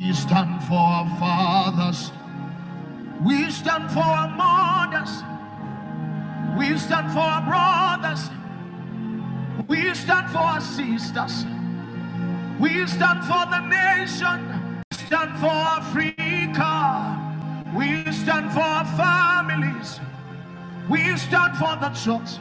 We stand for our fathers. We stand for our mothers. We stand for our brothers. We stand for our sisters. We stand for the nation. We stand for Africa. We stand for our families. We stand for the church.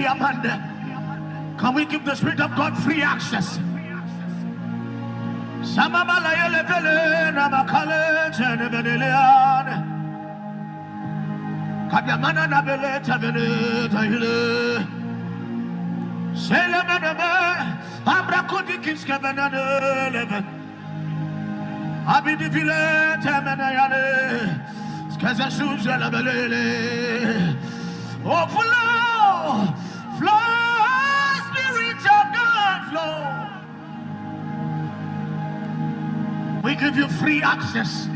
Shekapuri Amanda. Can we give the Spirit of God free access? Abidi We give you free access.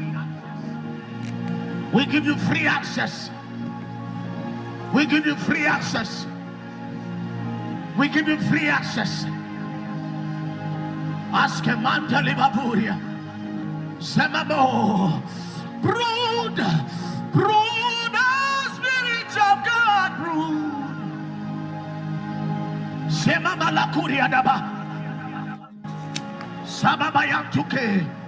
We give you free access. We give you free access. We give you free access. Ask a man to live Apuria. Semamo. Brood. Brood. Spirit of God. Brood. Semamalakuria daba. Sababayantuke.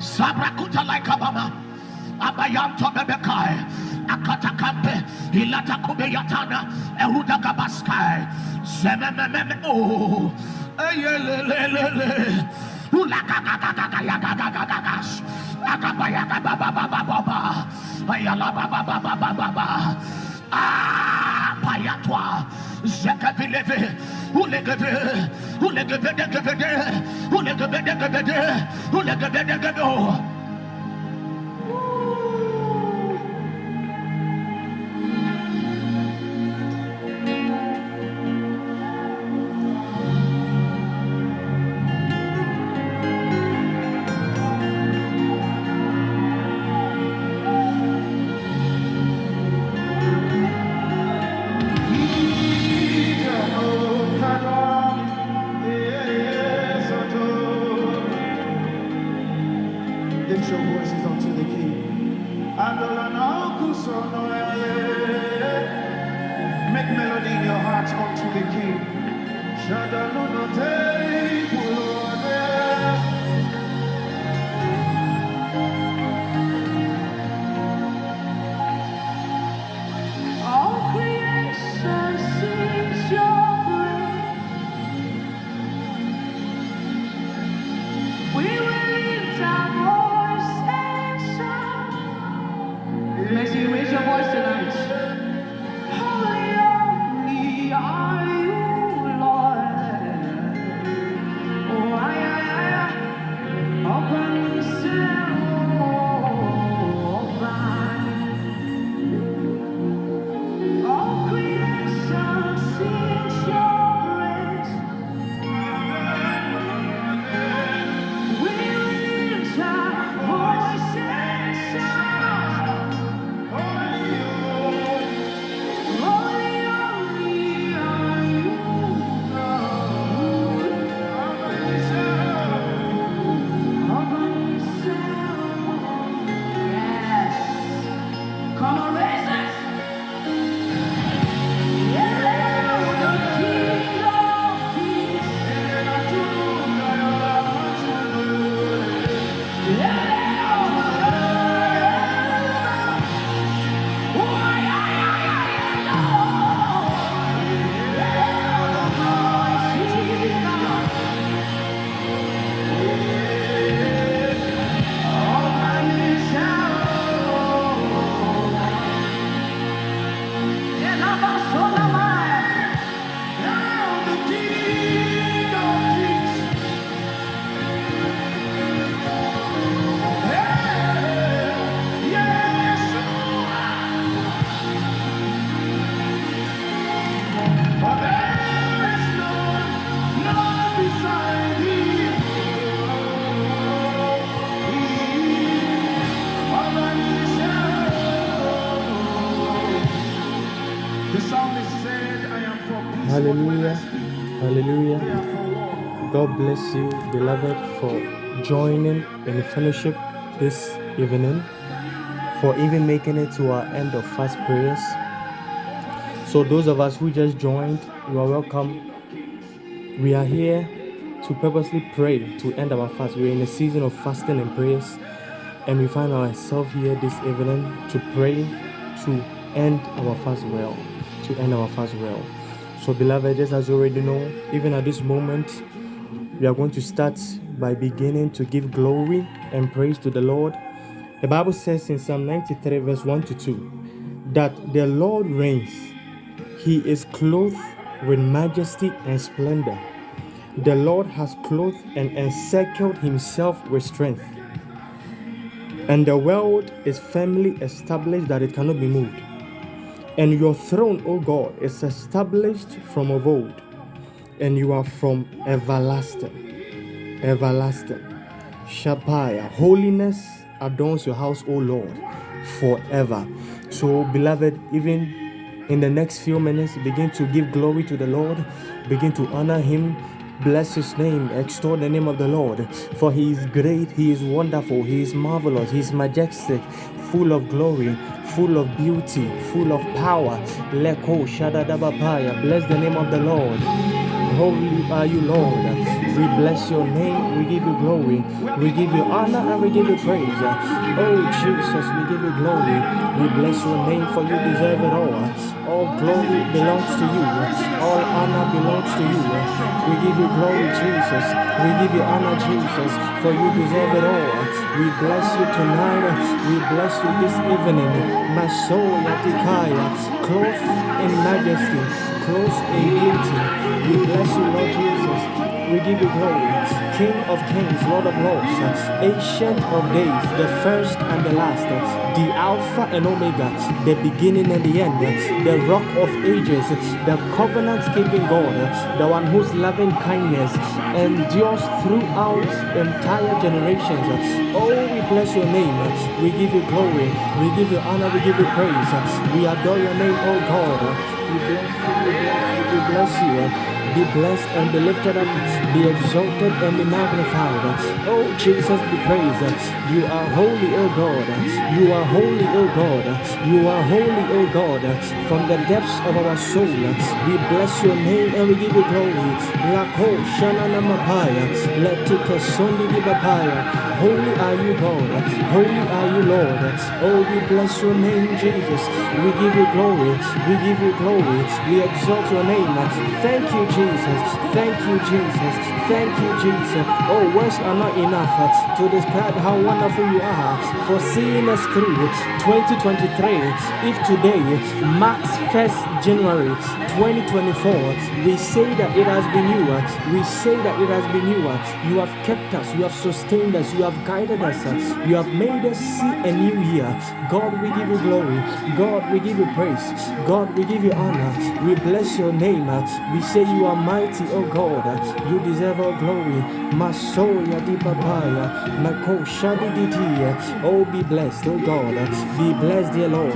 Sabrakuta like Abama. Abayanto bebekai. Akatakampe. Ilata kubeyatana. Ehuda gabaskai. Sememememe. Oh. Eyelelelele. Ulakakakakakayakakakakas. Akabayakabababababa. Ayalabababababa. Ah, payatwa. Zekabileve. Ulegeve. Ulegeve degevede. Ulegeve degevede. Ulegeve degevede. Beloved, for joining in fellowship this evening, for even making it to our end of fast prayers. So, those of us who just joined, you are welcome. We are here to purposely pray to end our fast. We're in a season of fasting and prayers, and we find ourselves here this evening to pray to end our fast well. To end our fast well. So, beloved, just as you already know, even at this moment, we are going to start by beginning to give glory and praise to the Lord. The Bible says in Psalm 93, verse 1 to 2, that the Lord reigns, He is clothed with majesty and splendor. The Lord has clothed and encircled himself with strength. And the world is firmly established that it cannot be moved. And your throne, O God, is established from of old, and you are from everlasting. Everlasting. Shapaya. Holiness adorns your house, O Lord, forever. So, beloved, even in the next few minutes, begin to give glory to the Lord, begin to honor Him, Bless his name, extol the name of the Lord, for he is great, he is wonderful, he is marvelous, he is majestic, full of glory, full of beauty, full of power. Leko Shadadabapaya. Bless the name of the Lord. Holy are you, Lord. We bless your name. We give you glory. We give you honor and we give you praise. Oh, Jesus, we give you glory. We bless your name for you deserve it all. All glory belongs to you. All honor belongs to you. We give you glory, Jesus. We give you honor, Jesus, for you deserve it all. We bless you tonight. We bless you this evening. My soul, Yatikaya, clothed in majesty, clothed in beauty. We bless you, Lord Jesus. We give you glory. King of kings, Lord of lords, ancient of days, the first and the last, the Alpha and Omega, the beginning and the end, the rock of ages, the covenant keeping God, the one whose loving kindness endures throughout entire generations. Oh, we bless your name. We give you glory. We give you honor. We give you praise. We adore your name, oh God. We bless you. We bless you. We bless you be blessed and be lifted up, be exalted and be magnified. Oh, Jesus, be praised. You are holy, O God. You are holy, O God. You are holy, O God. From the depths of our soul, we bless your name and we give you glory. Lako shanana mapaya, letika sondi di bapaya. Holy are you, God. Holy are you, Lord. Oh, we bless your name, Jesus. We give you glory. We give you glory. We exalt your name. Thank you, Jesus. Jesus. Thank you, Jesus. Thank you, Jesus. Oh, words are not enough to describe how wonderful you are for seeing us through 2023. If today marks 1st January 2024, we say that it has been you. We say that it has been you. You have kept us. You have sustained us. You have guided us. You have made us see a new year. God, we give you glory. God, we give you praise. God, we give you honor. We bless your name. We say you are mighty, oh God. You deserve all glory. Masoya di papaya. Mako shadi di Oh, be blessed, oh God. Be blessed, dear Lord.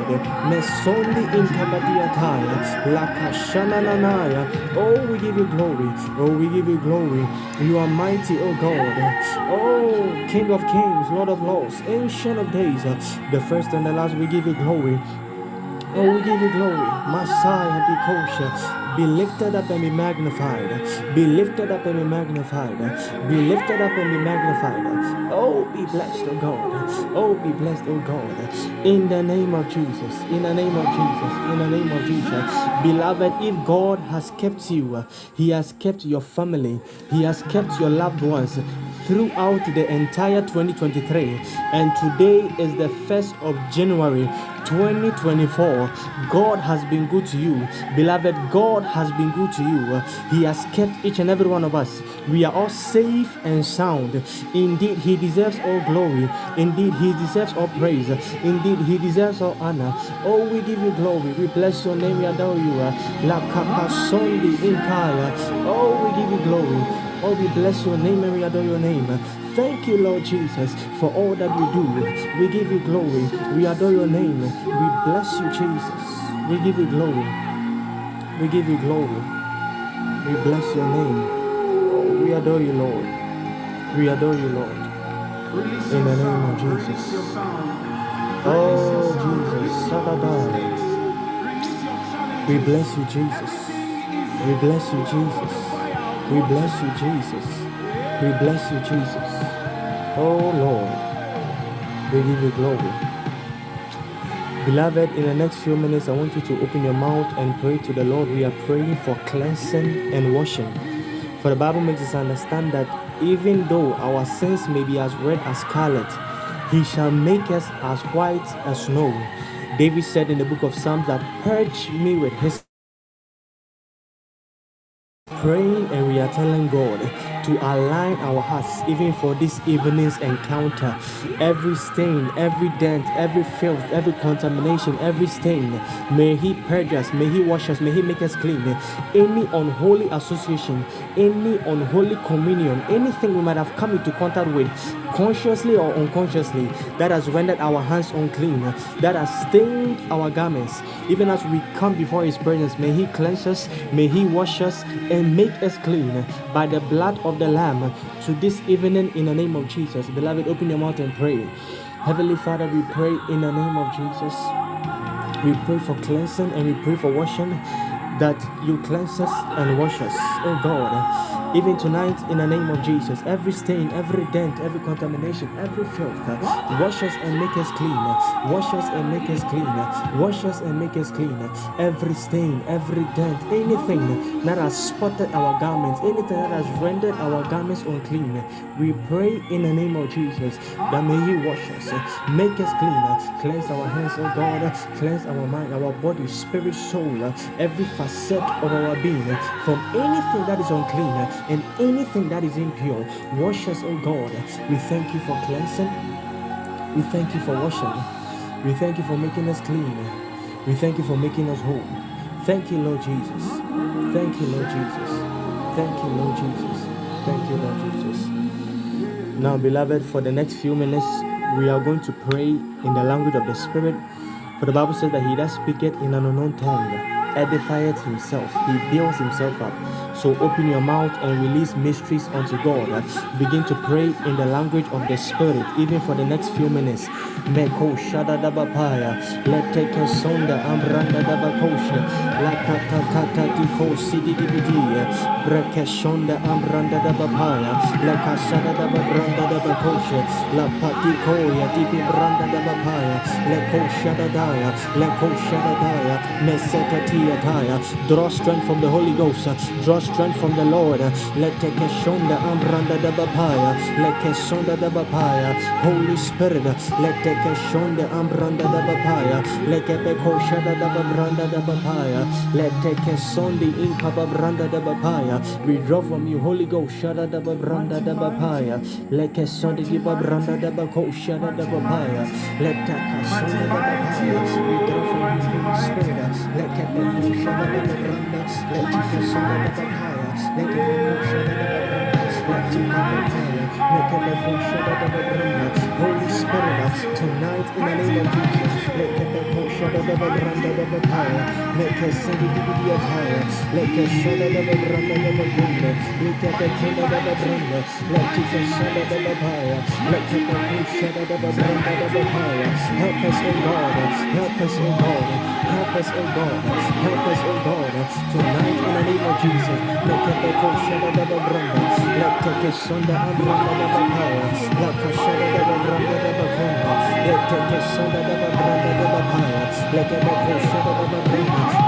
Mesondi in kabadiataya. Lakashana nanaya. Oh, we give you glory. Oh, we give you glory. You are mighty, oh God. Oh, King of kings, Lord of lords, ancient of days, the first and the last, we give you glory. Oh, we give you glory. Messiah, be kosher. Be lifted up and be magnified. Be lifted up and be magnified. Be lifted up and be magnified. Oh, be blessed, oh God. Oh, be blessed, oh God. In the name of Jesus. In the name of Jesus. In the name of Jesus. Beloved, if God has kept you, He has kept your family, He has kept your loved ones throughout the entire 2023. And today is the 1st of January 2024. God has been good to you. Beloved, God has been good to you. He has kept each and every one of us. We are all safe and sound. Indeed, He deserves all glory. Indeed, He deserves all praise. Indeed, He deserves all honor. Oh, we give you glory. We bless your name. We adore you. La Capasondi Incaya. Oh, we give you glory. Oh, we bless your name and we adore your name. Thank you, Lord Jesus, for all that you do. We give you glory. We adore your name. We bless you, Jesus. We give you glory. We give you glory. We bless your name. We adore you, Lord. We adore you, Lord. In the name of Jesus. Oh. Jesus. We bless you, Jesus. We bless you, Jesus. We bless you, Jesus. We bless you, Jesus. Oh, Lord. We give you glory. Beloved, in the next few minutes, I want you to open your mouth and pray to the Lord. We are praying for cleansing and washing. For the Bible makes us understand that even though our sins may be as red as scarlet, He shall make us as white as snow. David said in the book of Psalms that, Purge me with His praying and we are telling God to align our hearts even for this evening's encounter. Every stain, every dent, every filth, every contamination, every stain, may He purge us, may He wash us, may He make us clean. Any unholy association, any unholy communion, anything we might have come into contact with, consciously or unconsciously, that has rendered our hands unclean, that has stained our garments, even as we come before His presence, may He cleanse us, may He wash us, and make us clean by the blood of the Lamb to this evening in the name of Jesus. Beloved, open your mouth and pray. Heavenly Father, we pray in the name of Jesus. We pray for cleansing and we pray for washing that you cleanse us and wash us, oh God. Even tonight, in the name of Jesus, every stain, every dent, every contamination, every filth, uh, wash us and make us clean. Uh, wash us and make us clean. Uh, wash us and make us clean. Uh, every stain, every dent, anything that has spotted our garments, anything that has rendered our garments unclean, we pray in the name of Jesus that may He wash us, make us clean, cleanse our hands, oh God, cleanse our mind, our body, spirit, soul, every facet of our being from anything that is unclean and anything that is impure. Wash us, oh God. We thank you for cleansing. We thank you for washing. We thank you for making us clean. We thank you for making us whole. Thank you, Lord Jesus. Thank you, Lord Jesus. Thank you, Lord Jesus. Thank you, Lord Jesus. Now, beloved, for the next few minutes, we are going to pray in the language of the Spirit. For the Bible says that he that speaketh in an unknown tongue edifieth himself, he builds himself up. So open your mouth and release mysteries unto God. Begin to pray in the language of the Spirit, even for the next few minutes. Shada da bapaya, let take a sonda ambranda da bakosha, la kata kata diko sidi dibidi, breke shonda ambranda da bapaya, la kasada da babranda da bakosha, la patiko ya dibi branda da bapaya, le koshada daya, le koshada daya, meseta tia taya. Draw strength from the Holy Ghost, draw strength from the Lord. Let take a shonda ambranda da bapaya, let kesonda da bapaya, Holy Spirit, let take a shonda ambranda da bapaya, let kepe koshada da babranda da bapaya, let take a sondi inka babranda da bapaya. We draw from you, Holy Ghost, shada da babranda da bapaya, let kesondi di babranda da bakoshada da bapaya, let take a sonda da bapaya. We draw from you, Holy Spirit, let da babranda, let take a bapaya, let kepe koshada da babranda, let take a bapaya, let Holy Spirit, tonight in the name of Jesus, let kepe koshada da babranda da bapaya, let kesondi di di di ataya, let kesoda da babranda da bakunda, let the kepe kunda da babranda, let take a sonda da bapaya, let kepe koshada da babranda da bapaya. Help us, O God, help us, O God, help us, O God, help us, O God, tonight in the name of Jesus, let the kepe koshada da babranda, let take a sonda ambranda da bapaya, let kashada da babranda da bakunda, a da let.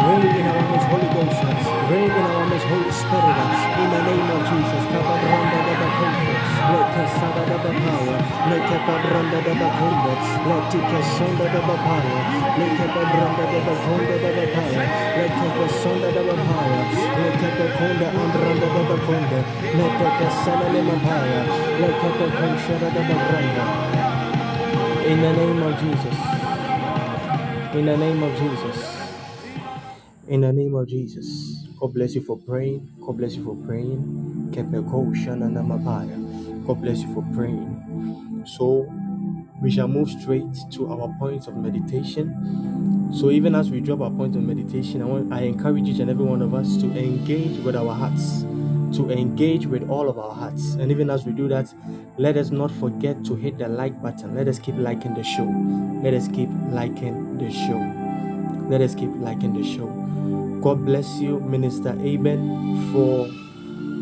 Reign in our midst, Holy Ghost, reign in our midst, Holy Spirit, in the name of Jesus. Kababranda da bakunda, let kasada da bapaya, let kababranda da bakunda, let take a sonda da bapaya, let da bakunda da bapaya, let a sonda da bapaya, let kabakunda ambranda da bakunda, let a sana le mapaya, let kabakushada da babranda. In the name of Jesus. In the name of Jesus. In the name of Jesus. God bless you for praying. God bless you for praying. Kepeko shana namapaya. God bless you for praying. So we shall move straight to our points of meditation. So even as we drop our point of meditation, I want I encourage each and every one of us to engage with our hearts, to engage with all of our hearts. And even as we do that, let us not forget to hit the like button. Let us keep liking the show. Let us keep liking the show. Let us keep liking the show. God bless you, Minister Aben, for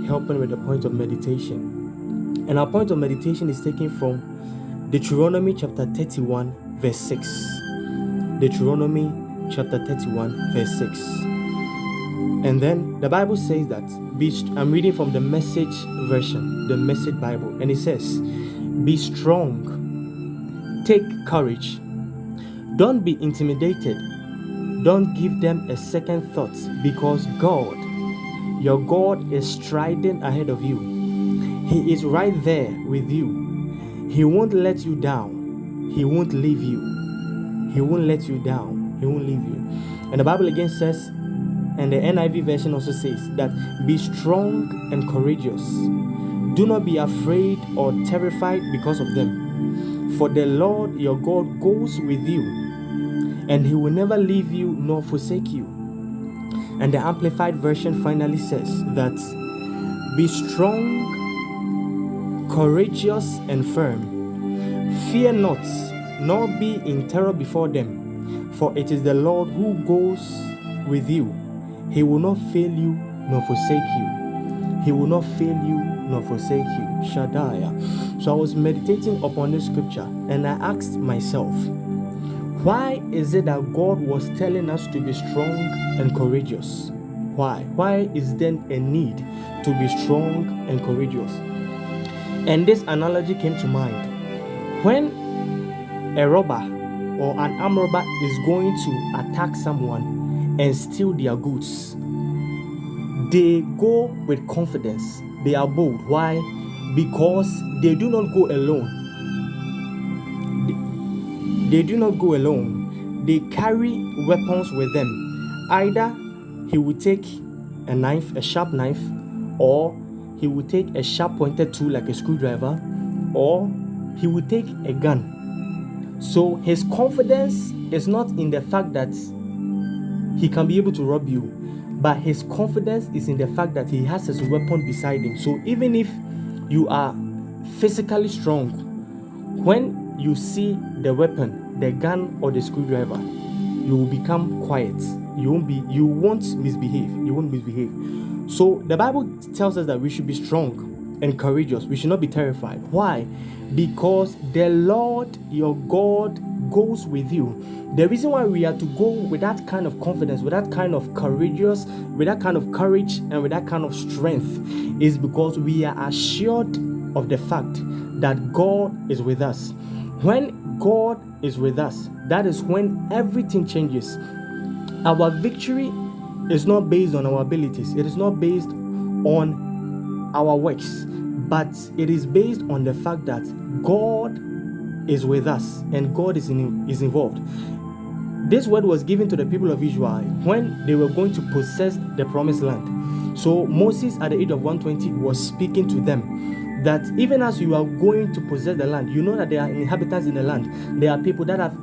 helping with the point of meditation. And our point of meditation is taken from Deuteronomy chapter 31, verse 6. Deuteronomy chapter 31, verse 6. And then the Bible says that, I'm reading from the message version, the message Bible, and it says, Be strong, take courage, don't be intimidated don't give them a second thought because God, your God, is striding ahead of you. He is right there with you. He won't let you down. He won't leave you. He won't let you down. He won't leave you. And the Bible again says, and the NIV version also says that be strong and courageous. Do not be afraid or terrified because of them. For the Lord your God goes with you and he will never leave you nor forsake you. And the Amplified Version finally says that be strong, courageous, and firm. Fear not, nor be in terror before them, for it is the Lord who goes with you. He will not fail you nor forsake you. He will not fail you nor forsake you. Shaddai. So I was meditating upon this scripture and I asked myself, why is it that God was telling us to be strong and courageous? Why? Why is there a need to be strong and courageous? And this analogy came to mind. When a robber or an armed robber is going to attack someone and steal their goods, they go with confidence. They are bold. Why? Because they do not go alone they do not go alone, they carry weapons with them. Either he will take a knife, a sharp knife, or he will take a sharp pointed tool like a screwdriver, or he will take a gun. So his confidence is not in the fact that he can be able to rob you, but his confidence is in the fact that he has his weapon beside him. So even if you are physically strong, when you see the weapon, the gun or the screwdriver, you will become quiet. You won't be you won't misbehave. You won't misbehave. So the Bible tells us that we should be strong and courageous. We should not be terrified. Why? Because the Lord your God goes with you. The reason why we are to go with that kind of confidence, with that kind of courageous, with that kind of courage, and with that kind of strength is because we are assured of the fact that God is with us. When God is with us, that is when everything changes. Our victory is not based on our abilities, it is not based on our works, but it is based on the fact that God is with us and God is, in, is involved. This word was given to the people of Israel when they were going to possess the promised land. So Moses, at the age of 120, was speaking to them that even as you are going to possess the land, you know that there are inhabitants in the land. There are people that have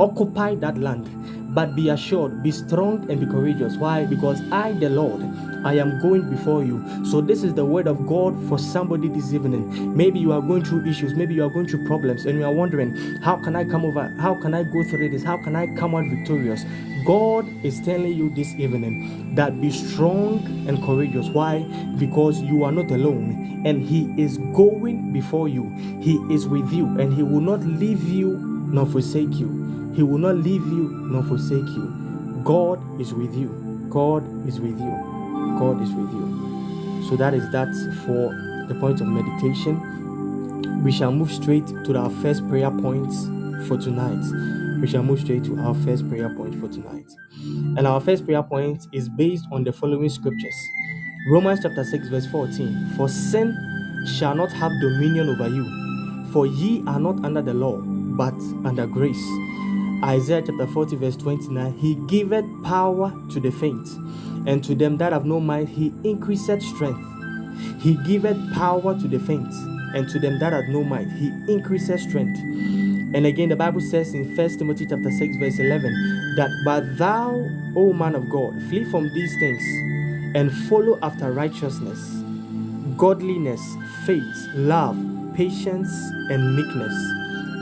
occupied that land. But be assured, be strong and be courageous. Why? Because I, the Lord, I am going before you. So, this is the word of God for somebody this evening. Maybe you are going through issues, maybe you are going through problems, and you are wondering, How can I come over? How can I go through this? How can I come out victorious? God is telling you this evening that be strong and courageous. Why? Because you are not alone, and He is going before you. He is with you, and He will not leave you nor forsake you. He will not leave you nor forsake you. God is with you. God is with you. God is with you. So that is that for the point of meditation. We shall move straight to our first prayer point for tonight. We shall move straight to our first prayer point for tonight. And our first prayer point is based on the following scriptures Romans chapter 6, verse 14. For sin shall not have dominion over you, for ye are not under the law, but under grace. Isaiah chapter 40, verse 29 He giveth power to the faint, and to them that have no might, He increaseth strength. He giveth power to the faint, and to them that have no might, He increaseth strength. And again, the Bible says in 1 Timothy chapter 6, verse 11, that, But thou, O man of God, flee from these things and follow after righteousness, godliness, faith, love, patience, and meekness.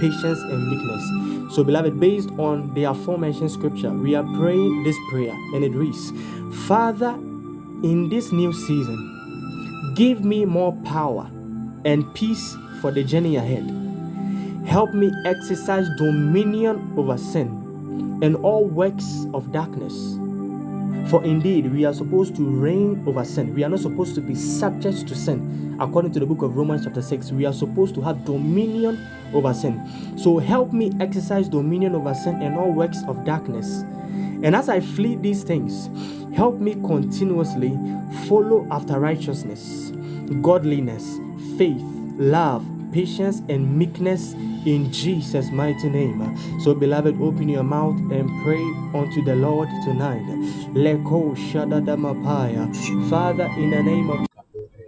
Patience and meekness. So, beloved, based on the aforementioned scripture, we are praying this prayer, and it reads Father, in this new season, give me more power and peace for the journey ahead. Help me exercise dominion over sin and all works of darkness. For indeed, we are supposed to reign over sin. We are not supposed to be subject to sin. According to the book of Romans, chapter 6, we are supposed to have dominion over sin. So help me exercise dominion over sin and all works of darkness. And as I flee these things, help me continuously follow after righteousness, godliness, faith, love, patience, and meekness in Jesus' mighty name. So, beloved, open your mouth and pray unto the Lord tonight. Father, in the name of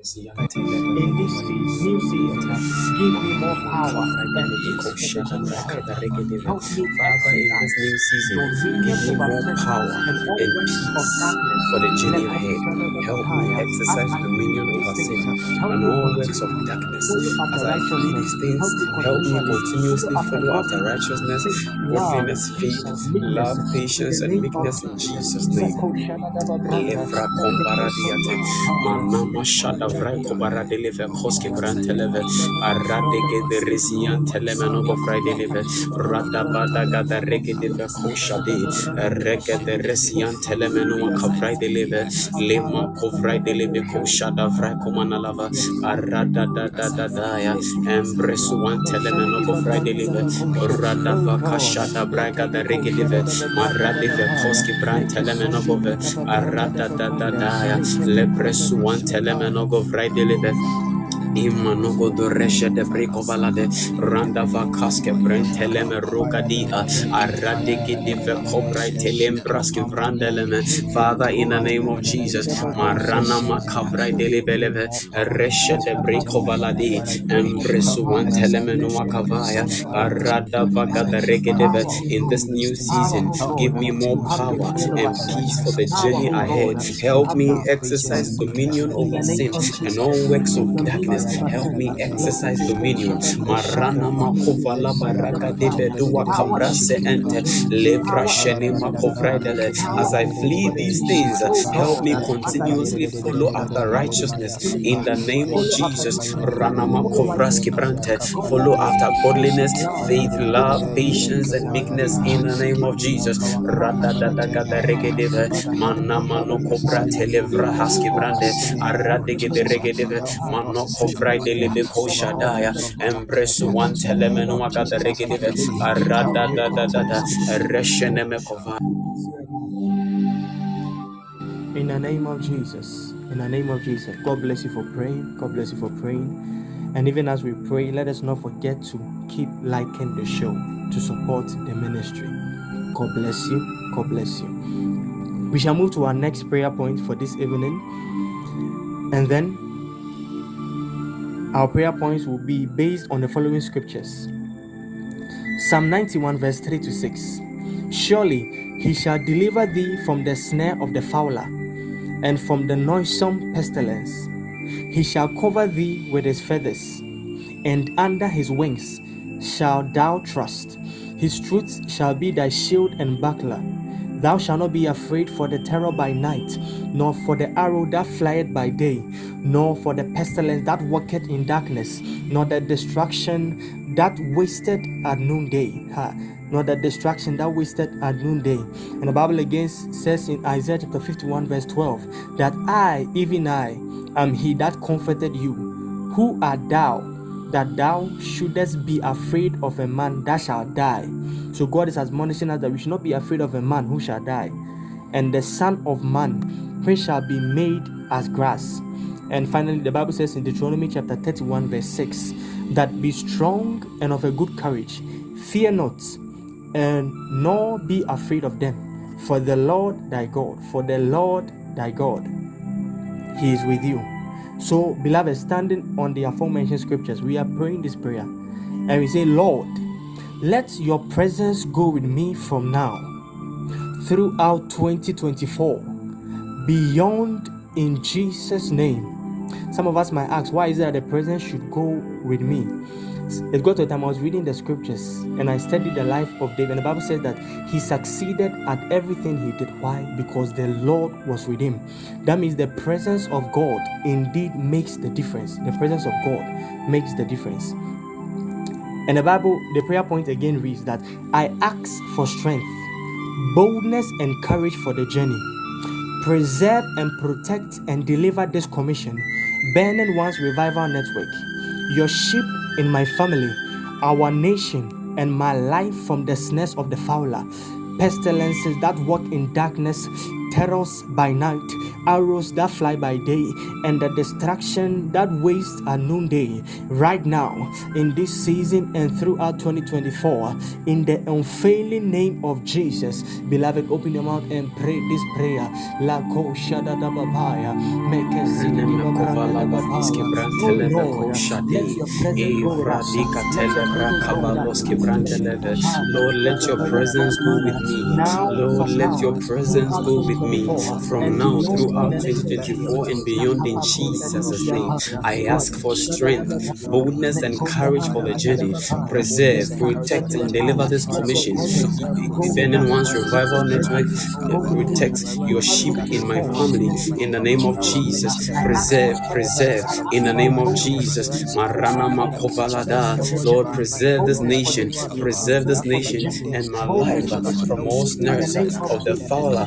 in this new season, give me more power and Help me Father, in this new season, give me more power and peace for the journey ahead. Help me exercise dominion over sin and all works of darkness. As I flee these things, help me continuously follow after righteousness, godliness, faith, love, patience, and meekness in Jesus' name. Deliver Koski Grant Televe, Aradege the Resian Telemano of Friday Live, Radabada Gada Rege de Koshadi, Rege the Resian Telemano of Friday Live, Lema Kovrai de Live Koshada Vray Komanalava, Arada da da da da ya, Embrace one Telemano of Friday Live, Radava Kashada Braga the Rege Live, Maradive Koski Brant Telemano of Arada da da da ya, Lebres one Telemano of Live. Imanogo do resha de breko balade randa vakaske brenteleme rogadia aradiki di vekobra telem braske brandeleme Father in the name of Jesus marana makabra delebeleve resha de breko baladi embresu wanteleme no makavaya arada vakada regedeve in this new season give me more power and peace for the journey ahead. Help me exercise dominion over sin and all works of darkness Help me exercise dominion. Marana makovala baraka de bedua kabrase ente lebra shene makovredele. As I flee these things, help me continuously follow after righteousness in the name of Jesus. Rana makovraski brante. Follow after godliness, faith, love, patience, and meekness in the name of Jesus. Rada da da ga da regedeve. Mana mano kobra televra haski brande. Arade gede regedeve. Mano Friday lebe ko shadaya embrace one telemeno agada regedive arada da da da da reshene me kova. In the name of Jesus in the name of Jesus God bless you for praying God bless you for praying. And even as we pray let us not forget to keep liking the show to support the ministry. God bless you God bless you. We shall move to our next prayer point for this evening. And then our prayer points will be based on the following scriptures Psalm 91, verse 3 to 6. Surely he shall deliver thee from the snare of the fowler and from the noisome pestilence. He shall cover thee with his feathers, and under his wings shalt thou trust. His truth shall be thy shield and buckler. Thou shalt not be afraid for the terror by night, nor for the arrow that flieth by day, nor for the pestilence that walketh in darkness, nor the destruction that wasted at noonday. Ha nor the destruction that wasted at noonday. And the Bible again says in Isaiah chapter 51, verse 12, that I, even I, am he that comforted you. Who art thou that thou shouldest be afraid of a man that shall die? So God is admonishing us that we should not be afraid of a man who shall die, and the Son of Man, which shall be made as grass. And finally, the Bible says in Deuteronomy chapter 31, verse 6, that be strong and of a good courage, fear not, and nor be afraid of them, for the Lord thy God, for the Lord thy God, he is with you. So, beloved, standing on the aforementioned scriptures, we are praying this prayer, and we say, Lord, let your presence go with me from now. throughout 2024 beyond in Jesus' name. Some of us might ask, why is it that the presence should go with me? It got to a time I was reading the scriptures and I studied the life of David. And the Bible says that he succeeded at everything he did. Why? Because the Lord was with him. That means the presence of God indeed makes the difference. The presence of God makes the difference. And the Bible, the prayer point again reads that I ask for strength, boldness, and courage for the journey. Preserve and protect and deliver this commission, Burning One's Revival Network, your sheep in my family, our nation, and my life from the snares of the fowler, pestilences that walk in darkness, terrors by night, arrows that fly by day, and the destruction that wastes at noonday. Right now, in this season and throughout 2024, in the unfailing name of Jesus, beloved, open your mouth and pray this prayer. La ko shada da babaya, make oh us. see the Lord, let your presence go with me. Lord, let your presence go with me from now throughout 2024 and beyond in Jesus' name. I ask for strength, boldness, and courage for the journey. Preserve, protect, and deliver this commission. Burning One's Revival Network, protect your sheep in my family in the name of Jesus. Preserve, preserve in the name of Jesus. Lord, preserve this nation, preserve this nation and my life from all snares of the fowler,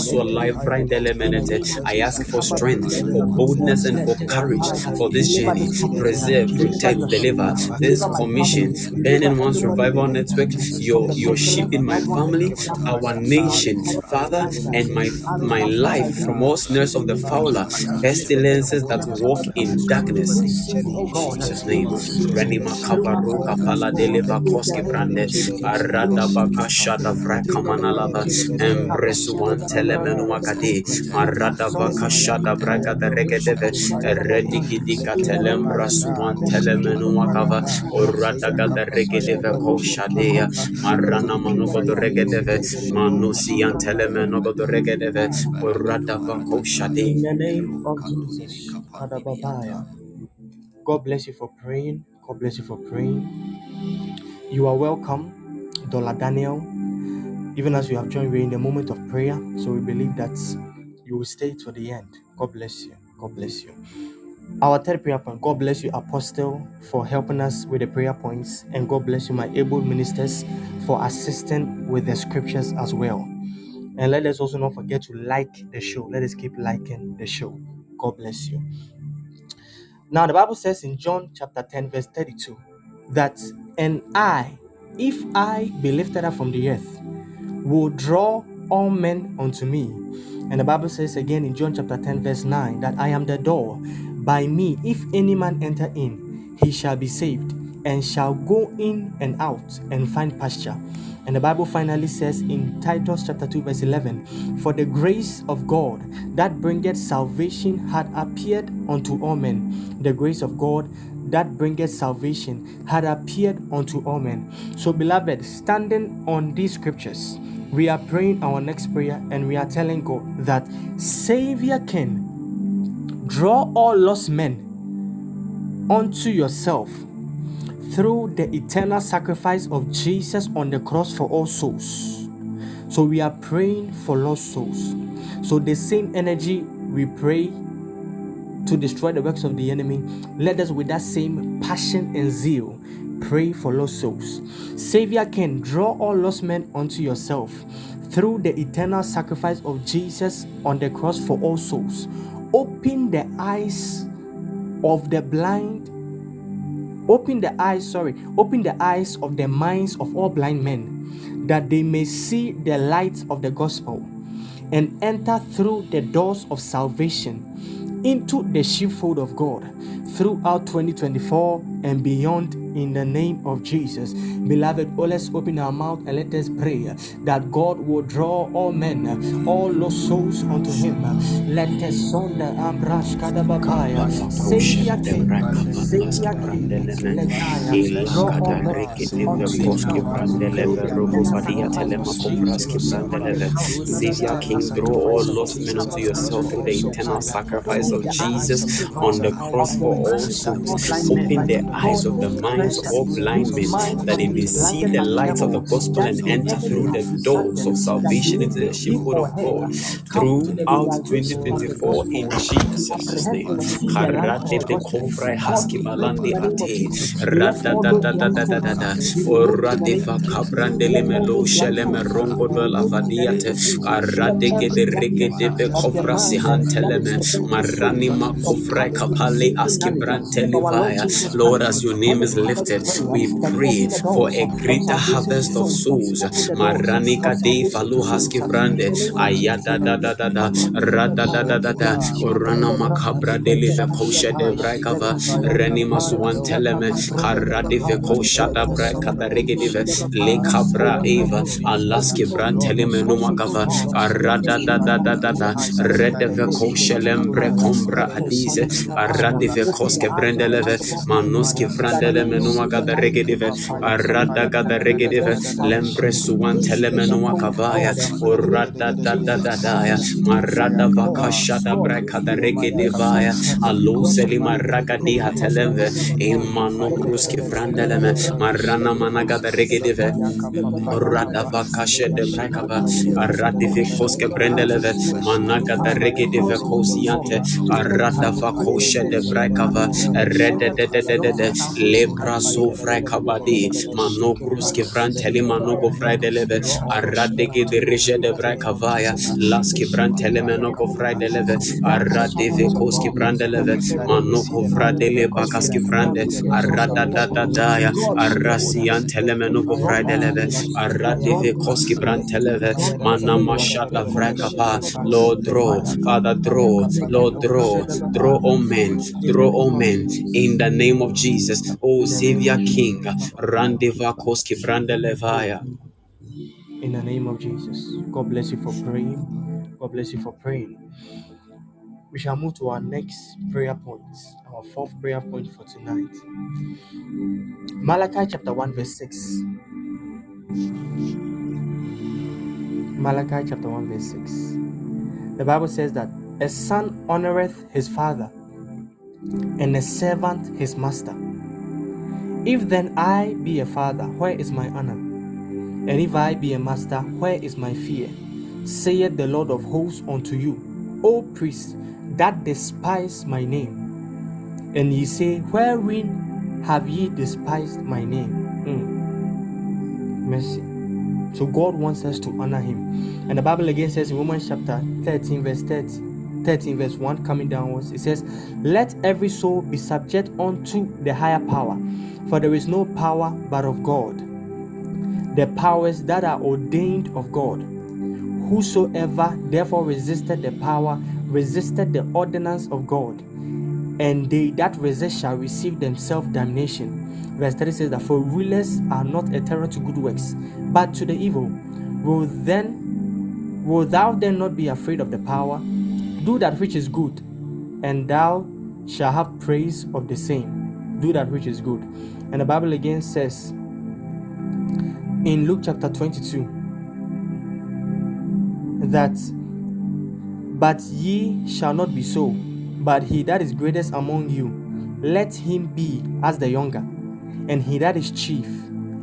braso life I ask for strength, for boldness, and for courage for this journey. Preserve, protect, deliver this commission. Burning One's Revival Network, your, your sheep in my family, our nation, Father, and my my life from all snares of the fowler, pestilences that walk in darkness. In Jesus' name. Renima Kabaruka Pala Deleva Koski Brande, Arada Bakashada Frakamanalava, Embrace one Telemenu Makadi, Marada Bakashada Braga the Regedeve, Redigidika Telembra Suan Telemenu Makava, Urada Gada Regedeve Koshadea, Marana Manugo the Regedeve, Manusian Telemenu the Regedeve, Urada Bakoshade. In the name of Jesus. Kadababaya. God bless you for praying. God bless you for praying. You are welcome, Dollar Daniel. Even as you have joined, we're in the moment of prayer. So we believe that you will stay to the end. God bless you. God bless you. Our third prayer point. God bless you, Apostle, for helping us with the prayer points. And God bless you, my able ministers, for assisting with the scriptures as well. And let us also not forget to like the show. Let us keep liking the show. God bless you. Now, the Bible says in John chapter 10, verse 32, that, and I, if I be lifted up from the earth, will draw all men unto me. And the Bible says again in John chapter 10, verse 9, that I am the door. By me, if any man enter in, he shall be saved, and shall go in and out and find pasture. And the Bible finally says in Titus chapter 2, verse 11, For the grace of God that bringeth salvation had appeared unto all men. The grace of God that bringeth salvation had appeared unto all men. So, beloved, standing on these scriptures, we are praying our next prayer and we are telling God that Savior can draw all lost men unto yourself through the eternal sacrifice of Jesus on the cross for all souls. So we are praying for lost souls. So the same energy we pray to destroy the works of the enemy, let us with that same passion and zeal pray for lost souls. Savior can draw all lost men unto yourself through the eternal sacrifice of Jesus on the cross for all souls. Open the eyes of the blind. Open the eyes, sorry, open the eyes of the minds of all blind men that they may see the light of the gospel and enter through the doors of salvation into the sheepfold of God throughout 2024 and beyond in the name of Jesus. Beloved, oh, let's open our mouth and let us pray that God will draw all men, all lost souls unto Him. Let us on the Ambrash Kadabakaya, Savior King, Savior King, let us draw all men Savior King, draw all lost men unto yourself through the eternal sacrifice of Jesus. On the cross for also open the eyes of the minds of all blind men. that they may see the light of the gospel and enter through the doors of salvation into the sheepfold of God throughout 2024 in Jesus' name. Oradeva kabrandele melo sheleme rombo do la vadiate aradege de rege de be kofra si hanteleme marani ma kofra kapale aski Lord as your name is lifted we pray for a greater harvest of souls marani kade falu haski brande ayada da da da da rada da da da da orana makabra de le ve kosha de brakava reni maswan teleme karade ve kosha da braka da rege de ve le kabra eva alaski bran teleme no makava arada da da da da da rede ve kosha lembre kombra adize arade ve koske brendeleve manoski frandele menuma gaberegedeve arada lembresu kavaya da da da marada vakasha da breka da regedevaya di hateleve kruski frandele me marana managa vakasha de breka va koske brendeleve managa da regedeve kosiante arada vakosha de breka Lava, Lepra Sofra Kabadi, Mano Kruske Franteli Manogo Frideleve, Aradege de Risha de Brakavaya, Laski Brantele Manogo Frideleve, Aradeve Koski Brandeleve, Manoko Fradele Bakaski Frande, Arada Dadaya, Arasian Telemenogo Frideleve, Aradeve Koski Branteleve, Manama Shada Lord draw, Father draw, Lord draw, draw on men, draw all men in the name of jesus oh savior king randeva koski brandelevaya in the name of Jesus. God bless you for praying. God bless you for praying. We shall move to our next prayer point, our fourth prayer point for tonight. Malachi chapter 1, verse 6. Malachi chapter 1, verse 6. The Bible says that a son honoreth his father, and a servant his master. If then I be a father, where is my honor? And if I be a master, where is my fear? Saith the Lord of hosts unto you, O priests that despise my name. And ye say, Wherein have ye despised my name? Mm. Mercy. So God wants us to honor him. And the Bible again says in Romans chapter 13, verse 30, 13, verse 1, coming downwards, it says, Let every soul be subject unto the higher power, for there is no power but of God. The powers that are ordained of God. Whosoever therefore resisted the power resisted the ordinance of God, and they that resist shall receive themselves damnation. Verse 30 says that for rulers are not a terror to good works, but to the evil. Will then will thou then not be afraid of the power? Do that which is good, and thou shalt have praise of the same. Do that which is good. And the Bible again says in Luke chapter 22 that but ye shall not be so, but he that is greatest among you, let him be as the younger, and he that is chief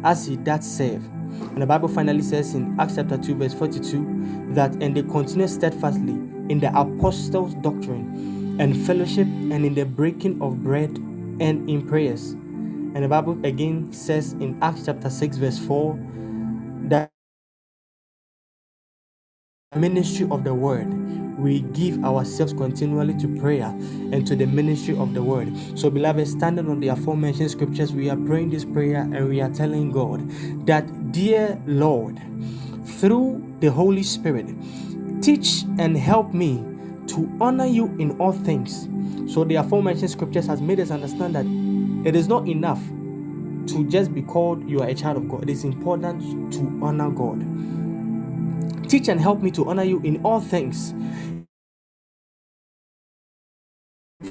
as he that serve. And the Bible finally says in Acts chapter 2, verse 42, that and they continued steadfastly in the apostles' doctrine and fellowship and in the breaking of bread and in prayers. And the Bible again says in Acts chapter 6, verse 4, that ministry of the word we give ourselves continually to prayer and to the ministry of the word so beloved standing on the aforementioned scriptures we are praying this prayer and we are telling god that dear lord through the holy spirit teach and help me to honor you in all things. So the aforementioned scriptures has made us understand that it is not enough to just be called you are a child of god. It is important to honor god. Teach and help me to honor you in all things.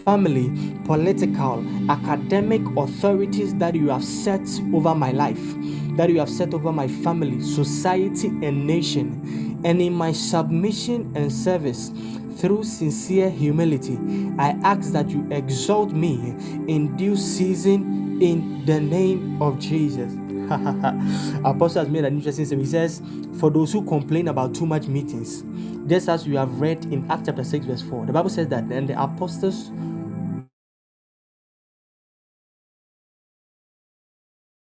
Family, political, academic authorities that you have set over my life, that you have set over my family, society, and nation, and in my submission and service through sincere humility, I ask that you exalt me in due season in the name of Jesus. Apostle has made an interesting statement. He says, For those who complain about too much meetings, just as we have read in Acts chapter 6, verse 4, the Bible says that then the apostles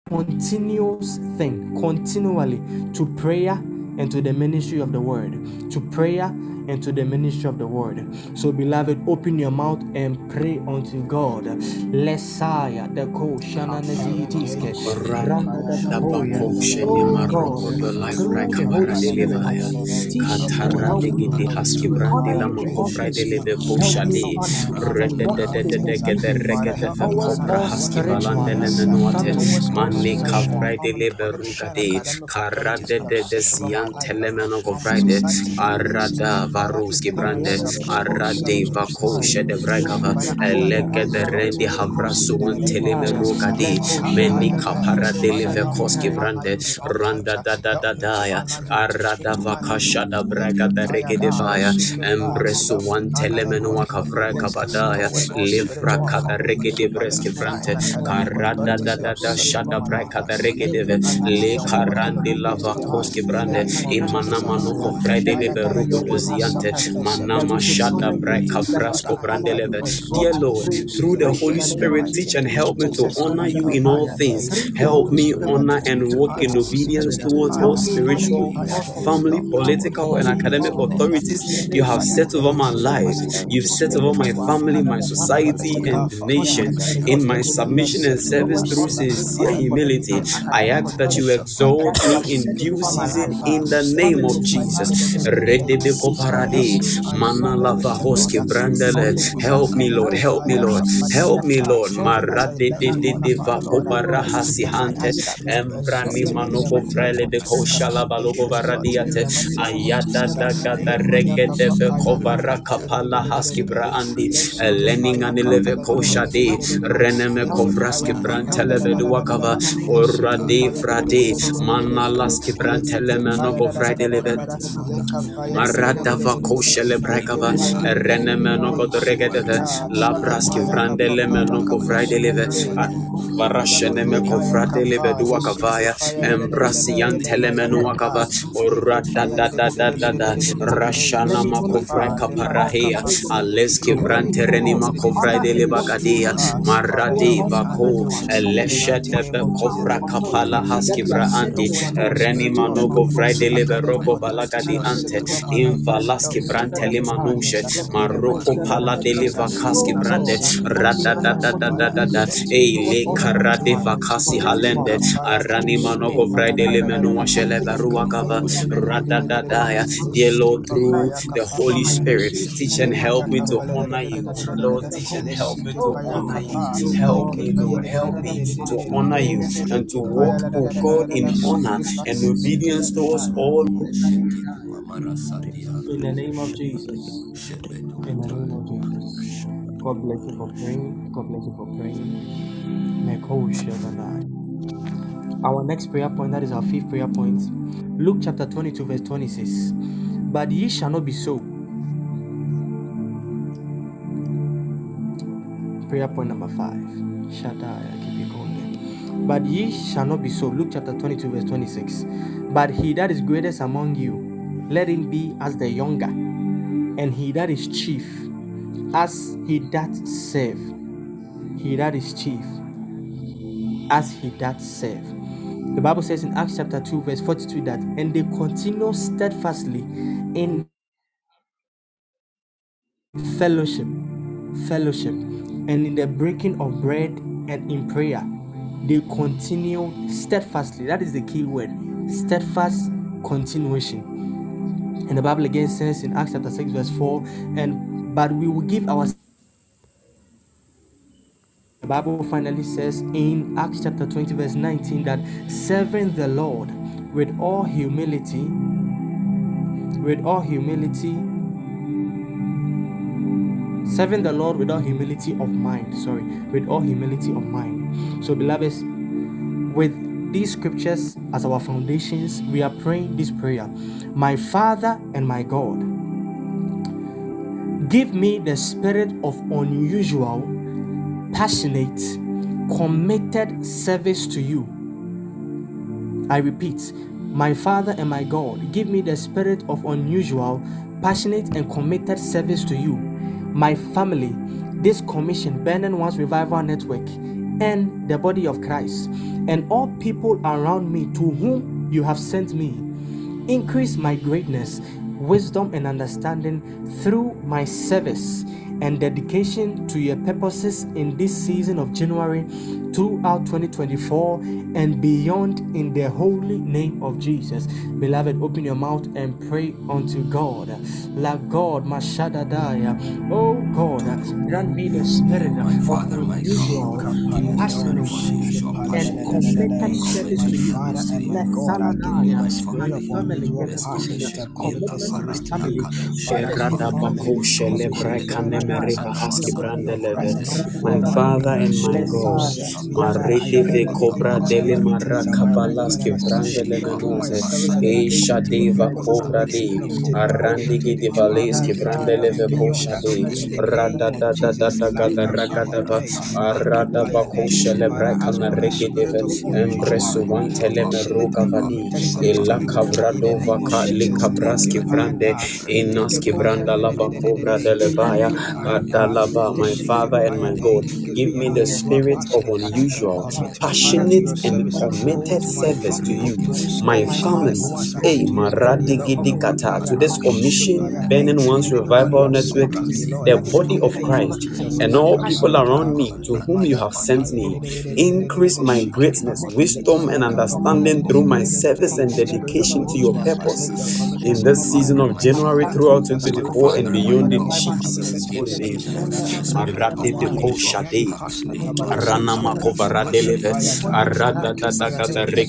continuous thing continually to prayer and to the ministry of the word to prayer and to the ministry of the word. So, beloved, open your mouth and pray unto God. Lesaya the ko shana nezitiske. Mane kavrai de karade de de sian telemeno govraide arada varuski brande arade vakoshe de vragava elege de rendi havrasu teleme rugadi meni kapara de leve koski brande randa da da da da ya arada vakasha da braga da rege de vaya embresu wan telemeno wakavra kabadaya livra kada rege de breski brante karada da da da shada braga da rege de le karandi lava koski brande imana manu ko friday de manama shada braka frasco brandeleve dear lord through the holy spirit teach and help me to honor you in all things help me honor and walk in obedience towards all spiritual family political and academic authorities you have set over my life you've set over my family my society and the nation in my submission and service through sincere humility i ask that you exalt me in due season in the name of jesus Redebeko parade, mana lava hoske brandele. Help me, Lord. Help me, Lord. Help me, Lord. Marade de de de va obara hasi hante. Embrani manoko frele de koshala balogo varadiate. Ayada da gada rege de ve kovara kapala haski braandi. Lening anileve koshade. Reneme kovraski brantele duakava. Orade frade. Mana laski brantele menoko frade leve. Marada vakoshe lebrakava renemeno godregede labraski vrandele meno kovraide leve varashene me kovrade leve dua kavaya embrasian telemenu akava orada da da da da da rashana makovra kaparahia aleski vrantereni makovraide lebagadia maradi vako eleshete kapala haski vra andi reni mano kovraide leve robo balagadi ante brante limanushe maroko pala brande rada da da da da da da eile karade vakasi halende arani manogo vrede limenu washele barua kava rada da da ya. Dear Lord through the Holy Spirit teach and help me to honor you. Lord teach and help me to honor you. Help me Lord help me to honor you and to walk oh God in honor and obedience towards all In the name of Jesus. In the name of Jesus. God bless you for praying. God bless you for praying. Our next prayer point, that is our fifth prayer point. Luke chapter 22, verse 26. But ye shall not be so. Prayer point number five. Shaddai, I keep it going. But ye shall not be so. Luke chapter 22, verse 26. But he that is greatest among you, let him be as the younger, and he that is chief, as he that serve. He that is chief, as he that serve. The Bible says in Acts chapter 2, verse 42 that, and they continue steadfastly in fellowship, fellowship, and in the breaking of bread and in prayer. They continue steadfastly. That is the key word steadfast continuation. And the Bible again says in Acts chapter 6, verse 4, and but we will give our the Bible finally says in Acts chapter 20, verse 19, that serving the Lord with all humility, with all humility, serving the Lord with all humility of mind. Sorry, with all humility of mind. So, beloveds, with these scriptures as our foundations, we are praying this prayer My Father and my God, give me the spirit of unusual, passionate, committed service to you. I repeat, my Father and my God, give me the spirit of unusual, passionate, and committed service to you, my family, this commission, Burning One's Revival Network, and the body of Christ, and all people around me to whom you have sent me. Increase my greatness, wisdom, and understanding through my service and dedication to your purposes in this season of January throughout 2024 and beyond in the holy name of Jesus. Beloved, open your mouth and pray unto God. La God, Mashadadaya. Oh God, grant me the spirit of unusual, passionate, and committed service to you. Let Saladaya, my family, my family. Sherada bako shele brekane mereka haski brandeleve. My Father and my God, Marede ve cobra dele maraka balaski brandeleve nuze. E shadeva cobra de. Arandigi de valeski brandeleve kosha de. Rada da da da da gada ragada ba. Arada bako shele brekane rege deve. Embresu vantele meruka vadi. Ela cabrado vaka le cabraski brande. Inaski branda lava cobra de levaya. Adalaba, my Father and my God, give me the spirit of unusual, passionate, and committed service to you, my family. Hey, Maradigidikata, to this commission, Burning One's Revival Network, the body of Christ, and all people around me to whom you have sent me. Increase my greatness, wisdom, and understanding through my service and dedication to your purpose in this season of January throughout 2024 and beyond in Jesus' holy name. Marade de Koshade, Rana Da da da da de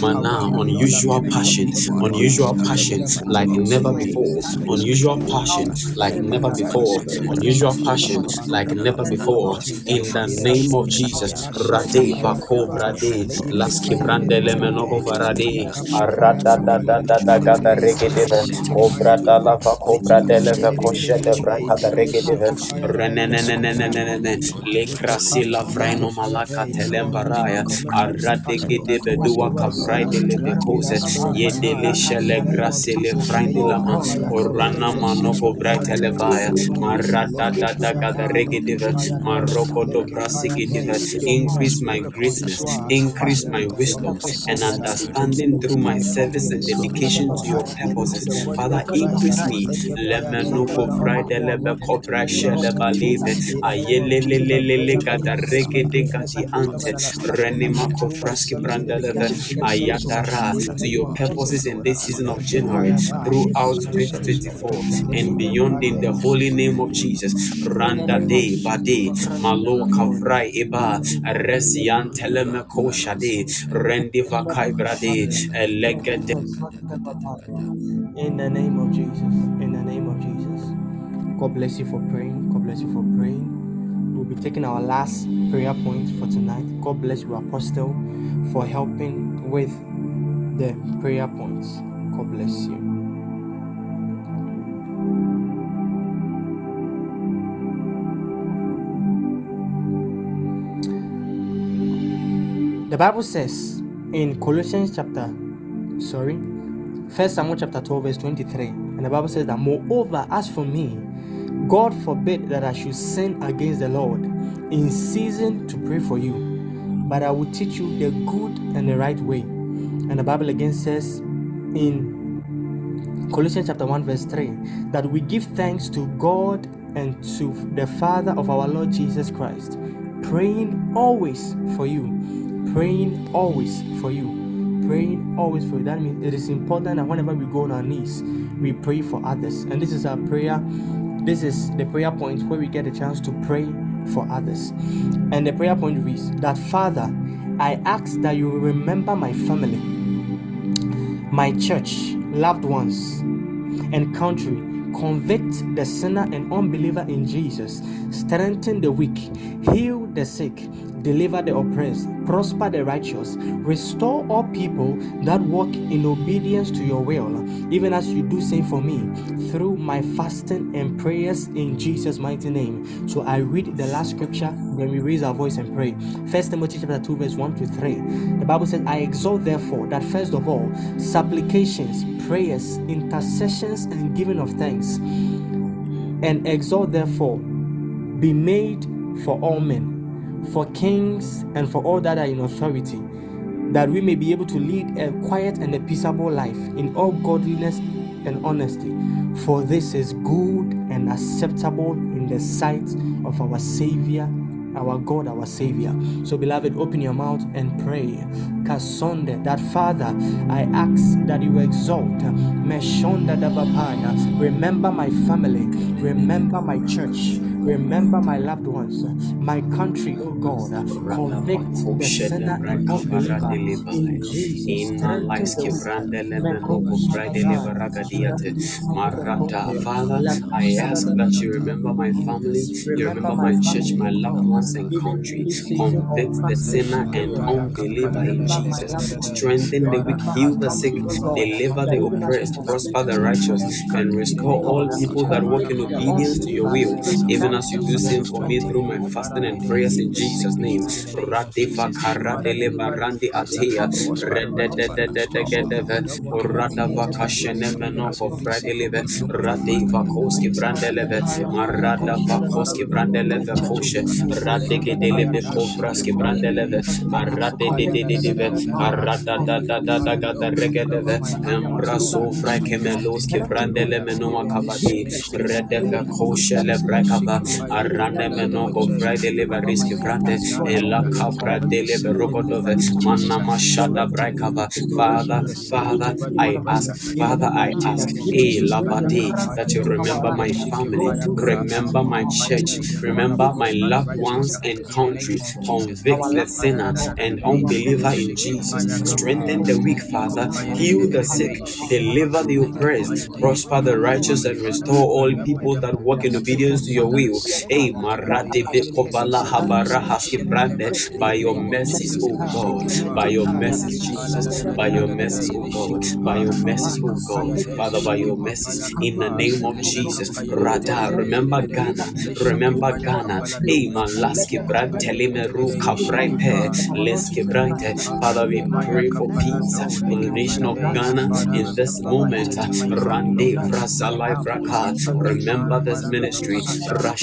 Mana, unusual passion, unusual passion like never before, unusual passion like never before, unusual passion like never before, in the name of Jesus, Rade Bako Brade, Laski Brande Lemenogo Varade, Arada da da da da da da rege deve, Obra da la va cobra de leve koshe de braka da rege deve, Renenenenenenene, Le Krasi la Vraino Malaka Telembaraya, Arade Gedebe Dua Kavrai de Leve Kose, Yedele Shele Grasi le Vrain de Lama, Orana increase my greatness, increase my wisdom and understanding through my service and dedication to your purposes. Father, increase me. Lemenoko Friday lebe shele. Ayelelelelele gati ante. Renimako fraski brandeleve. Ayadara to your purposes in this season of January throughout 2024 and beyond in the holy name of Jesus. Randa de bade malo kavrai eba resian teleme koshade rendi vakai brade elegede In the name of Jesus. In the name of Jesus. God bless you for praying. God bless you for praying. We'll be taking our last prayer point for tonight. God bless you, Apostle, for helping with the prayer points. God bless you. The Bible says in Colossians chapter, sorry, First Samuel chapter 12, verse 23 and the Bible says that, Moreover, as for me, God forbid that I should sin against the Lord in season to pray for you, but I will teach you the good and the right way. And the Bible again says in Colossians chapter 1, verse 3, that we give thanks to God and to the Father of our Lord Jesus Christ, praying always for you, praying always for you praying always for you. That means it is important that whenever we go on our knees, we pray for others. And this is our prayer. This is the prayer point where we get a chance to pray for others. And the prayer point reads that Father, I ask that you remember my family, my church, loved ones, and country. Convict the sinner and unbeliever in Jesus, strengthen the weak, heal the sick, deliver the oppressed, prosper the righteous, restore all people that walk in obedience to your will, even as you do same for me through my fasting and prayers in Jesus' mighty name. So I read the last scripture, then we raise our voice and pray. First Timothy chapter 2, verse 1 to 3. The Bible says, I exhort therefore that first of all, supplications, prayers, intercessions, and giving of thanks, and exhort therefore be made for all men for kings and for all that are in authority, that we may be able to lead a quiet and a peaceable life in all godliness and honesty. For this is good and acceptable in the sight of our Savior, our God, our Savior. So, beloved, open your mouth and pray. Kasonde, that Father, I ask that you exalt. Meshonda Dabapaya. Remember my family, remember my church. Remember my loved ones, my country, oh God. Convict the sinner and unbeliever in Jesus. Father, I ask that you remember my family, you remember my church, my loved ones and country. Convict the sinner and unbeliever in Jesus. Strengthen the weak, heal the sick, deliver the oppressed, prosper the righteous, and restore all people that walk in obedience to your will, even as you do same for me through my fasting and prayers in Jesus' name. Radifa karadele barandi atia, redededededegedeve, radava kashene meno for fradeleve, radiva koski brandeleve, marada vakoski brandeleve koshe, radegedeleve kovraski brandeleve, aradedededeve, arada da da da da da da regedeve, embraso frakemeloski brandele meno akabadi, redeve koshe lebrakava, arande menongo frade liberiski brande ela capra de liberogodove manna mashada braikava father father i ask father i ask. E labati that you remember my family remember my church remember my loved ones and country convict the sinner and unbeliever in jesus. Strengthen the weak father heal the sick deliver the oppressed prosper the righteous and restore all people that walk in obedience to your will Hey, Marate Bekovala Habarahaski Brande, by your mercies, O God, by your mercies, Jesus, by your mercies, O God, by your mercies, O God, Father, by your mercies, in the name of Jesus, Rada, remember Ghana, remember Ghana, Hey, Malaski Brante Limeru Kabraipe, Leski Brante, Father, we pray for peace. In the nation of Ghana in this moment, Rande Vraka, remember this ministry,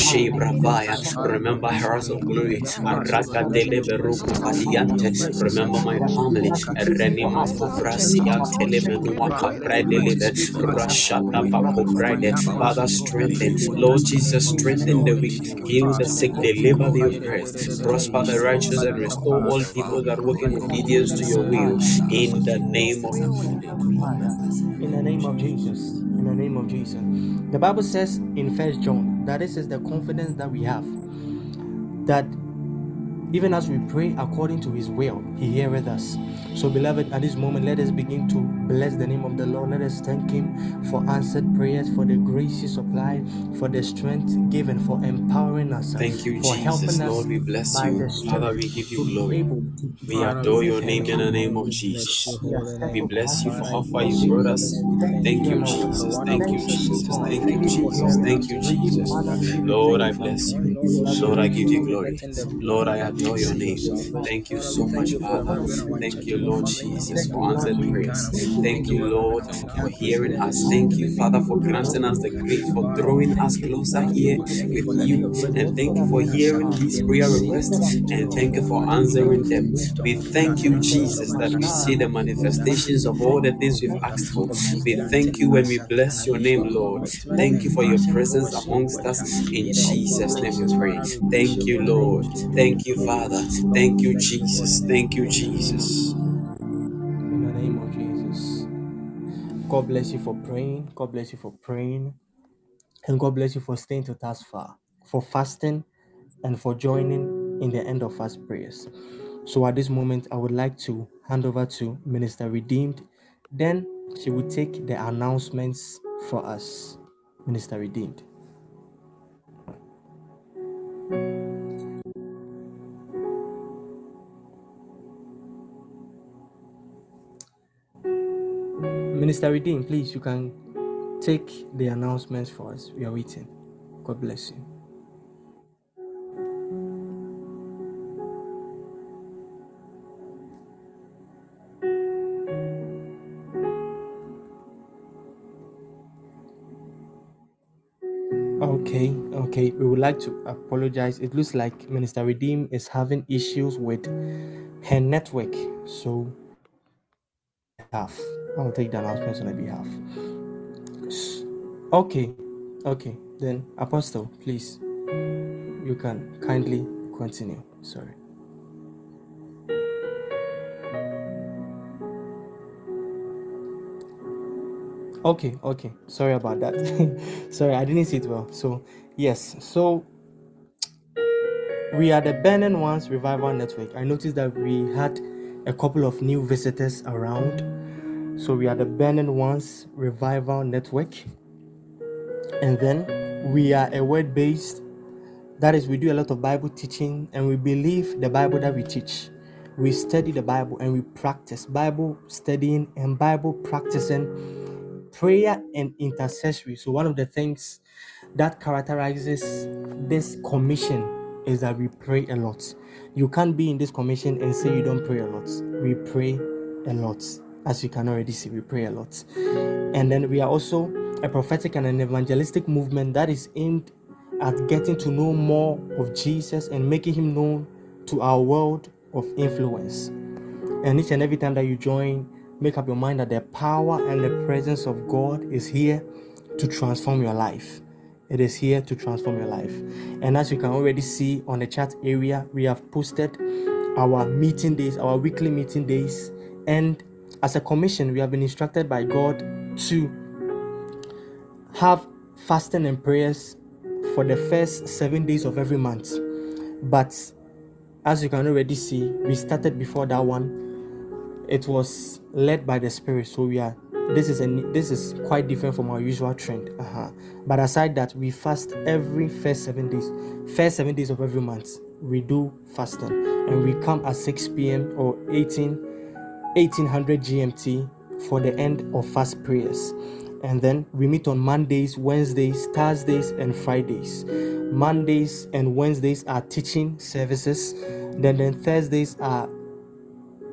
Rashi Bravaya. Remember Heroes of Glory. Araka Deleberuku Patiante. Remember my family. Renima Kovrasian Telemenua Capra Deliver. Rashata Friday. Father, strengthen. Lord Jesus, strengthen the weak. Heal the sick. Deliver the oppressed. Prosper the righteous and restore all people that walk in obedience to your will. In the name of. In the name of Jesus. In the name of Jesus. The Bible says in First John that this is the confidence that we have that even as we pray according to his will, he heareth us. So, beloved, at this moment, let us begin to bless the name of the Lord. Let us thank him for answered prayers, for the grace he supplied, for the strength given, for empowering us, Thank you, for Jesus. helping us Lord, we bless you. Father, we give you glory. We adore your name in the name of Jesus. We bless you for how far you brought us. Thank you, Jesus. Thank you, Jesus. Thank you, Jesus. Thank you, Jesus. Lord, I bless you. Lord, I give you glory. Lord, I adore adore your name. Thank you so much, Father. Thank you, Lord Jesus, for answered prayers. Thank you, Lord, for hearing us. Thank you, Father, for granting us the grace, for drawing us closer here with you. And thank you for hearing these prayer requests and thank you for answering them. We thank you, Jesus, that we see the manifestations of all the things we've asked for. We thank you when we bless your name, Lord. Thank you for your presence amongst us. In Jesus' name we pray. Thank you, Lord. Thank you, Father. Thank you, Jesus. Thank you, Jesus. In the name of Jesus. God bless you for praying. God bless you for praying. And God bless you for staying to thus far, for fasting, and for joining in the end of fast prayers. So at this moment, I would like to hand over to Minister Redeemed. Then she will take the announcements for us. Minister Redeemed. Minister Redeem, please, you can take the announcements for us. We are waiting. God bless you. Okay, okay. We would like to apologize. It looks like Minister Redeem is having issues with her network. So, half. I'll take the announcements on her behalf. Okay, okay. Then, Apostle, please, you can kindly continue. Sorry. Okay, okay. Sorry about that. Sorry, I didn't see it well. So, yes. So, we are the Burning Ones Revival Network. I noticed that we had a couple of new visitors around. So, we are the Burning Ones Revival Network. And then we are a word based, that is, we do a lot of Bible teaching and we believe the Bible that we teach. We study the Bible and we practice Bible studying and Bible practicing prayer and intercessory. So, one of the things that characterizes this commission is that we pray a lot. You can't be in this commission and say you don't pray a lot. We pray a lot. As you can already see, we pray a lot. And then we are also a prophetic and an evangelistic movement that is aimed at getting to know more of Jesus and making him known to our world of influence. And each and every time that you join, make up your mind that the power and the presence of God is here to transform your life. It is here to transform your life. And as you can already see on the chat area, we have posted our meeting days, our weekly meeting days. And as a commission, we have been instructed by God to have fasting and prayers for the first seven days of every month. But as you can already see, we started before that one. It was led by the Spirit, so we are. This is a this is quite different from our usual trend. Uh-huh. But aside that, we fast every first seven days. First seven days of every month, we do fasting, and we come at 6 p.m. or 18 1800 GMT for the end of fast prayers. And then we meet on Mondays, Wednesdays, Thursdays, and Fridays. Mondays and Wednesdays are teaching services. Then, then Thursdays are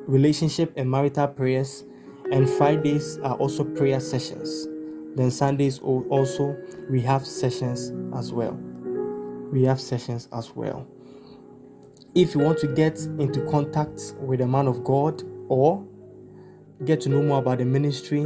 relationship and marital prayers. And Fridays are also prayer sessions. Then Sundays also we have sessions as well. We have sessions as well. If you want to get into contact with a man of God or get to know more about the ministry,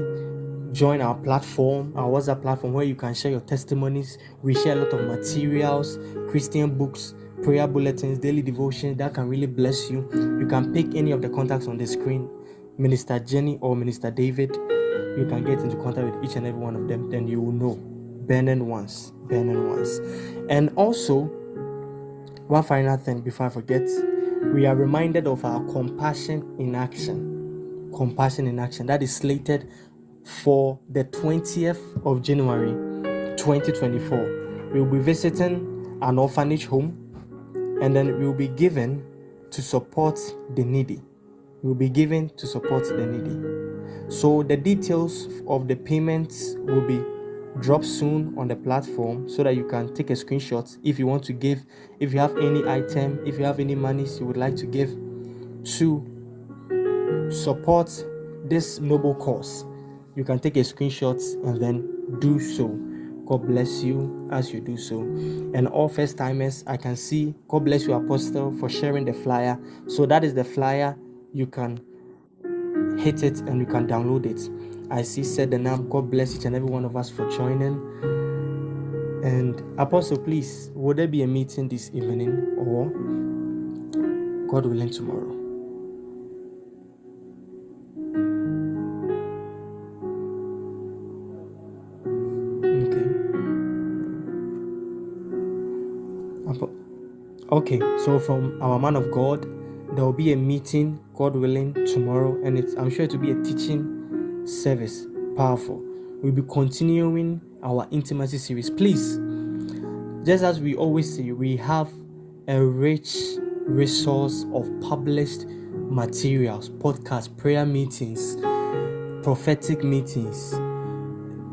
join our platform, our WhatsApp platform, where you can share your testimonies. We share a lot of materials, Christian books, prayer bulletins, daily devotions that can really bless you. You can pick any of the contacts on the screen, Minister Jenny or Minister David. You can get into contact with each and every one of them, then you will know. Burning Ones, Burning Ones. And also, one final thing before I forget, we are reminded of our compassion in action. Compassion in action that is slated for the 20th of January 2024. We'll be visiting an orphanage home and then we'll be given to support the needy. We'll be given to support the needy. So the details of the payments will be dropped soon on the platform so that you can take a screenshot if you want to give if you have any item if you have any monies you would like to give to support this noble cause you can take a screenshot and then do so god bless you as you do so and all first timers i can see god bless you apostle for sharing the flyer so that is the flyer you can hit it and you can download it I see said the name. God bless each and every one of us for joining. And Apostle, please, would there be a meeting this evening or God willing tomorrow? Okay. So from our man of God, there will be a meeting, God willing, tomorrow, and it's I'm sure it will be a teaching service. Powerful. We'll be continuing our intimacy series. Please, just as we always say, we have a rich resource of published materials, podcasts, prayer meetings, prophetic meetings,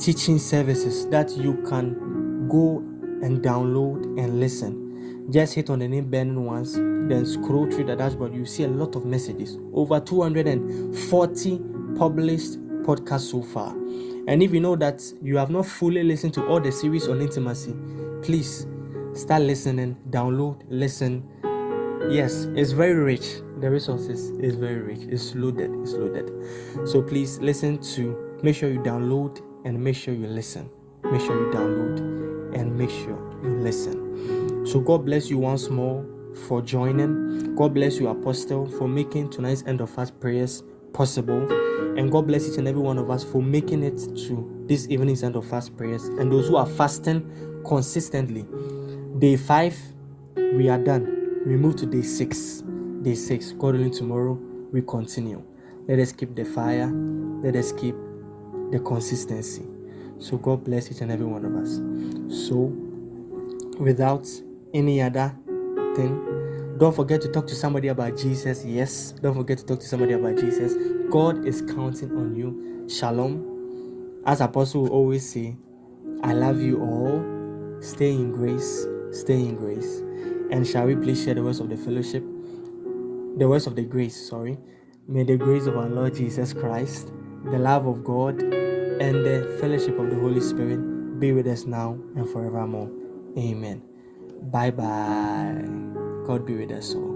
teaching services that you can go and download and listen. Just hit on the name Burning Ones, then scroll through the dashboard. You see a lot of messages. Over 240 published podcasts so far. And if you know that you have not fully listened to all the series on intimacy, please start listening, download, listen. Yes, it's very rich. The resources is very rich. It's loaded. It's loaded. So please listen to make sure you download and make sure you listen. Make sure you download and make sure you listen. So God bless you once more for joining. God bless you, Apostle, for making tonight's end of fast prayers possible. And God bless each and every one of us for making it to this evening's end of fast prayers. And those who are fasting consistently. Day five, we are done. We move to day six. Day six. God willing, tomorrow we continue. Let us keep the fire. Let us keep the consistency. So God bless each and every one of us. So, without any other thing, don't forget to talk to somebody about Jesus. Yes, don't forget to talk to somebody about Jesus. God is counting on you. Shalom. As Apostle will always say, I love you all. Stay in grace. Stay in grace. And shall we please share the words of the fellowship? The words of the grace, sorry. May the grace of our Lord Jesus Christ, the love of God, and the fellowship of the Holy Spirit be with us now and forevermore. Amen. Bye bye. God be with us all.